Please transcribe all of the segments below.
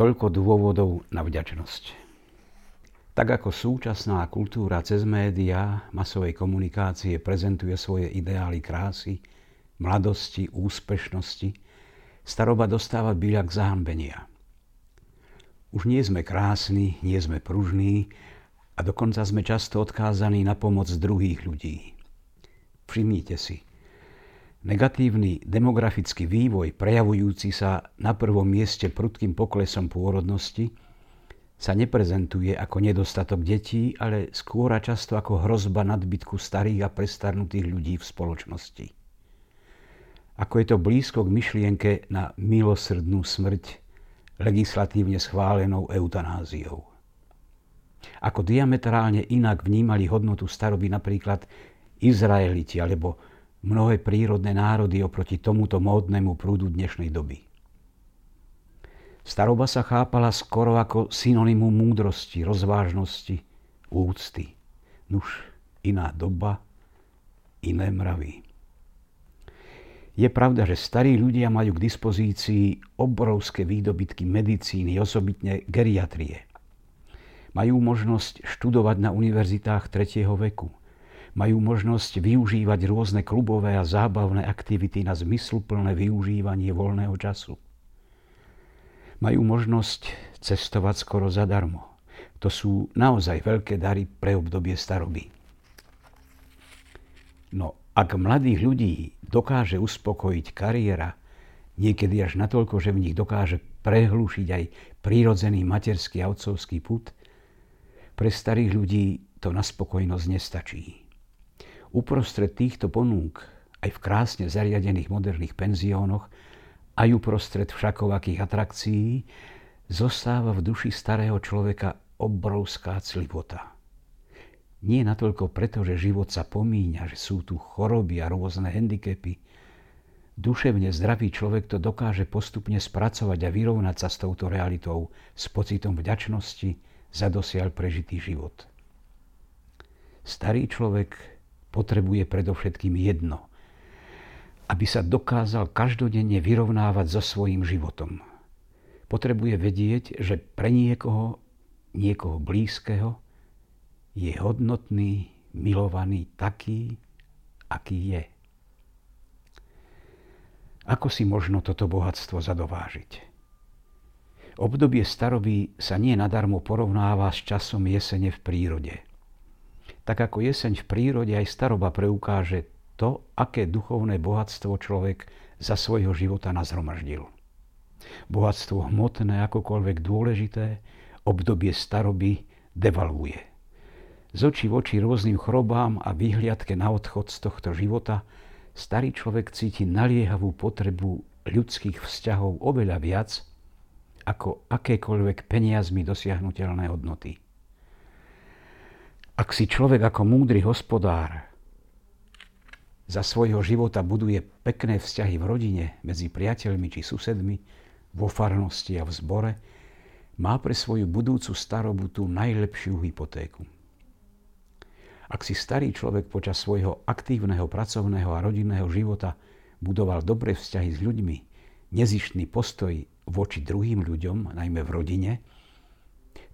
Toľko dôvodov na vďačnosť. Tak ako súčasná kultúra cez médiá masovej komunikácie prezentuje svoje ideály krásy, mladosti, úspešnosti, staroba dostáva byľak zahambenia. Už nie sme krásni, nie sme pružní a dokonca sme často odkázaní na pomoc druhých ľudí. Všimnite si, Negatívny demografický vývoj, prejavujúci sa na prvom mieste prudkým poklesom pôrodnosti, sa neprezentuje ako nedostatok detí, ale skôr a často ako hrozba nadbytku starých a prestarnutých ľudí v spoločnosti. Ako je to blízko k myšlienke na milosrdnú smrť legislatívne schválenou eutanáziou. Ako diametrálne inak vnímali hodnotu staroby napríklad Izraeliti alebo mnohé prírodné národy oproti tomuto módnemu prúdu dnešnej doby. Staroba sa chápala skoro ako synonymum múdrosti, rozvážnosti, úcty. Nuž, iná doba, iné mravy. Je pravda, že starí ľudia majú k dispozícii obrovské výdobytky medicíny, osobitne geriatrie. Majú možnosť študovať na univerzitách tretieho veku majú možnosť využívať rôzne klubové a zábavné aktivity na zmysluplné využívanie voľného času. Majú možnosť cestovať skoro zadarmo. To sú naozaj veľké dary pre obdobie staroby. No ak mladých ľudí dokáže uspokojiť kariéra, niekedy až natoľko, že v nich dokáže prehlušiť aj prírodzený materský a otcovský put, pre starých ľudí to na spokojnosť nestačí. Uprostred týchto ponúk, aj v krásne zariadených moderných penziónoch, aj uprostred všakovakých atrakcií, zostáva v duši starého človeka obrovská clivota. Nie natoľko preto, že život sa pomíňa, že sú tu choroby a rôzne handicapy. Duševne zdravý človek to dokáže postupne spracovať a vyrovnať sa s touto realitou, s pocitom vďačnosti za dosiaľ prežitý život. Starý človek potrebuje predovšetkým jedno. Aby sa dokázal každodenne vyrovnávať so svojím životom. Potrebuje vedieť, že pre niekoho, niekoho blízkeho, je hodnotný, milovaný taký, aký je. Ako si možno toto bohatstvo zadovážiť? Obdobie staroby sa nie nadarmo porovnáva s časom jesene v prírode – tak ako jeseň v prírode aj staroba preukáže to, aké duchovné bohatstvo človek za svojho života nazhromaždil. Bohatstvo hmotné, akokoľvek dôležité, obdobie staroby devalvuje. Z očí v oči rôznym chrobám a vyhliadke na odchod z tohto života starý človek cíti naliehavú potrebu ľudských vzťahov oveľa viac ako akékoľvek peniazmi dosiahnutelné hodnoty. Ak si človek ako múdry hospodár za svojho života buduje pekné vzťahy v rodine, medzi priateľmi či susedmi, vo farnosti a v zbore, má pre svoju budúcu starobu tú najlepšiu hypotéku. Ak si starý človek počas svojho aktívneho pracovného a rodinného života budoval dobré vzťahy s ľuďmi, nezištný postoj voči druhým ľuďom, najmä v rodine,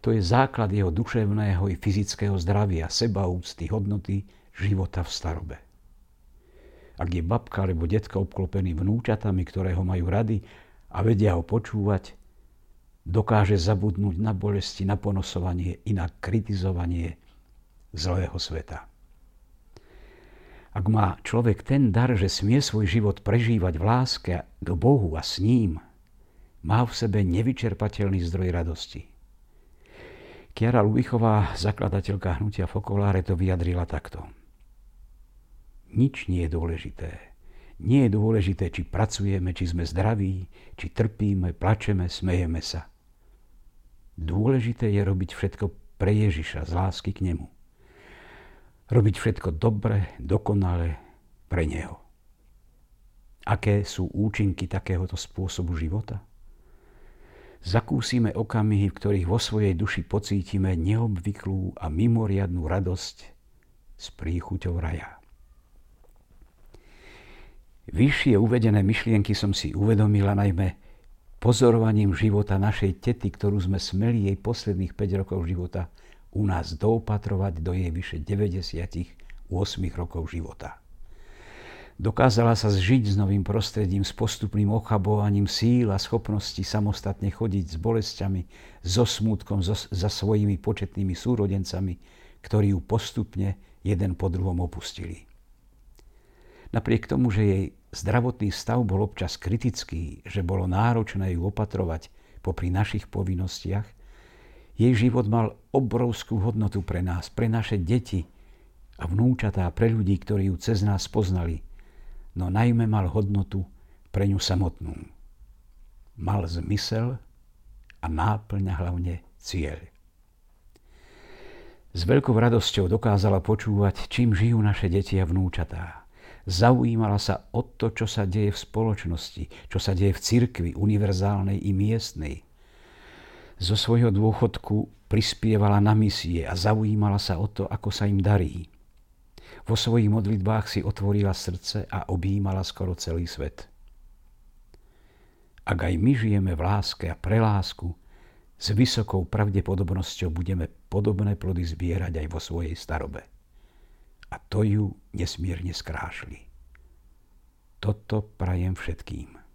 to je základ jeho duševného i fyzického zdravia, sebaúcty, hodnoty života v starobe. Ak je babka alebo detka obklopený vnúčatami, ktoré ho majú rady a vedia ho počúvať, dokáže zabudnúť na bolesti, na ponosovanie i na kritizovanie zlého sveta. Ak má človek ten dar, že smie svoj život prežívať v láske k Bohu a s ním, má v sebe nevyčerpateľný zdroj radosti. Kiara Lubichová, zakladateľka hnutia Fokoláre, to vyjadrila takto. Nič nie je dôležité. Nie je dôležité, či pracujeme, či sme zdraví, či trpíme, plačeme, smejeme sa. Dôležité je robiť všetko pre Ježiša z lásky k nemu. Robiť všetko dobre, dokonale pre Neho. Aké sú účinky takéhoto spôsobu života? Zakúsime okamihy, v ktorých vo svojej duši pocítime neobvyklú a mimoriadnú radosť s príchuťou raja. Vyššie uvedené myšlienky som si uvedomila najmä pozorovaním života našej tety, ktorú sme smeli jej posledných 5 rokov života u nás doopatrovať do jej vyše 98 rokov života. Dokázala sa zžiť s novým prostredím, s postupným ochabovaním síl a schopnosti samostatne chodiť s bolestiami, so smútkom, so, za svojimi početnými súrodencami, ktorí ju postupne jeden po druhom opustili. Napriek tomu, že jej zdravotný stav bol občas kritický, že bolo náročné ju opatrovať popri našich povinnostiach, jej život mal obrovskú hodnotu pre nás, pre naše deti a vnúčatá, pre ľudí, ktorí ju cez nás poznali, no najmä mal hodnotu pre ňu samotnú. Mal zmysel a náplňa hlavne cieľ. S veľkou radosťou dokázala počúvať, čím žijú naše deti a vnúčatá. Zaujímala sa o to, čo sa deje v spoločnosti, čo sa deje v cirkvi, univerzálnej i miestnej. Zo svojho dôchodku prispievala na misie a zaujímala sa o to, ako sa im darí. Vo svojich modlitbách si otvorila srdce a objímala skoro celý svet. Ak aj my žijeme v láske a pre lásku, s vysokou pravdepodobnosťou budeme podobné plody zbierať aj vo svojej starobe. A to ju nesmierne skrášli. Toto prajem všetkým.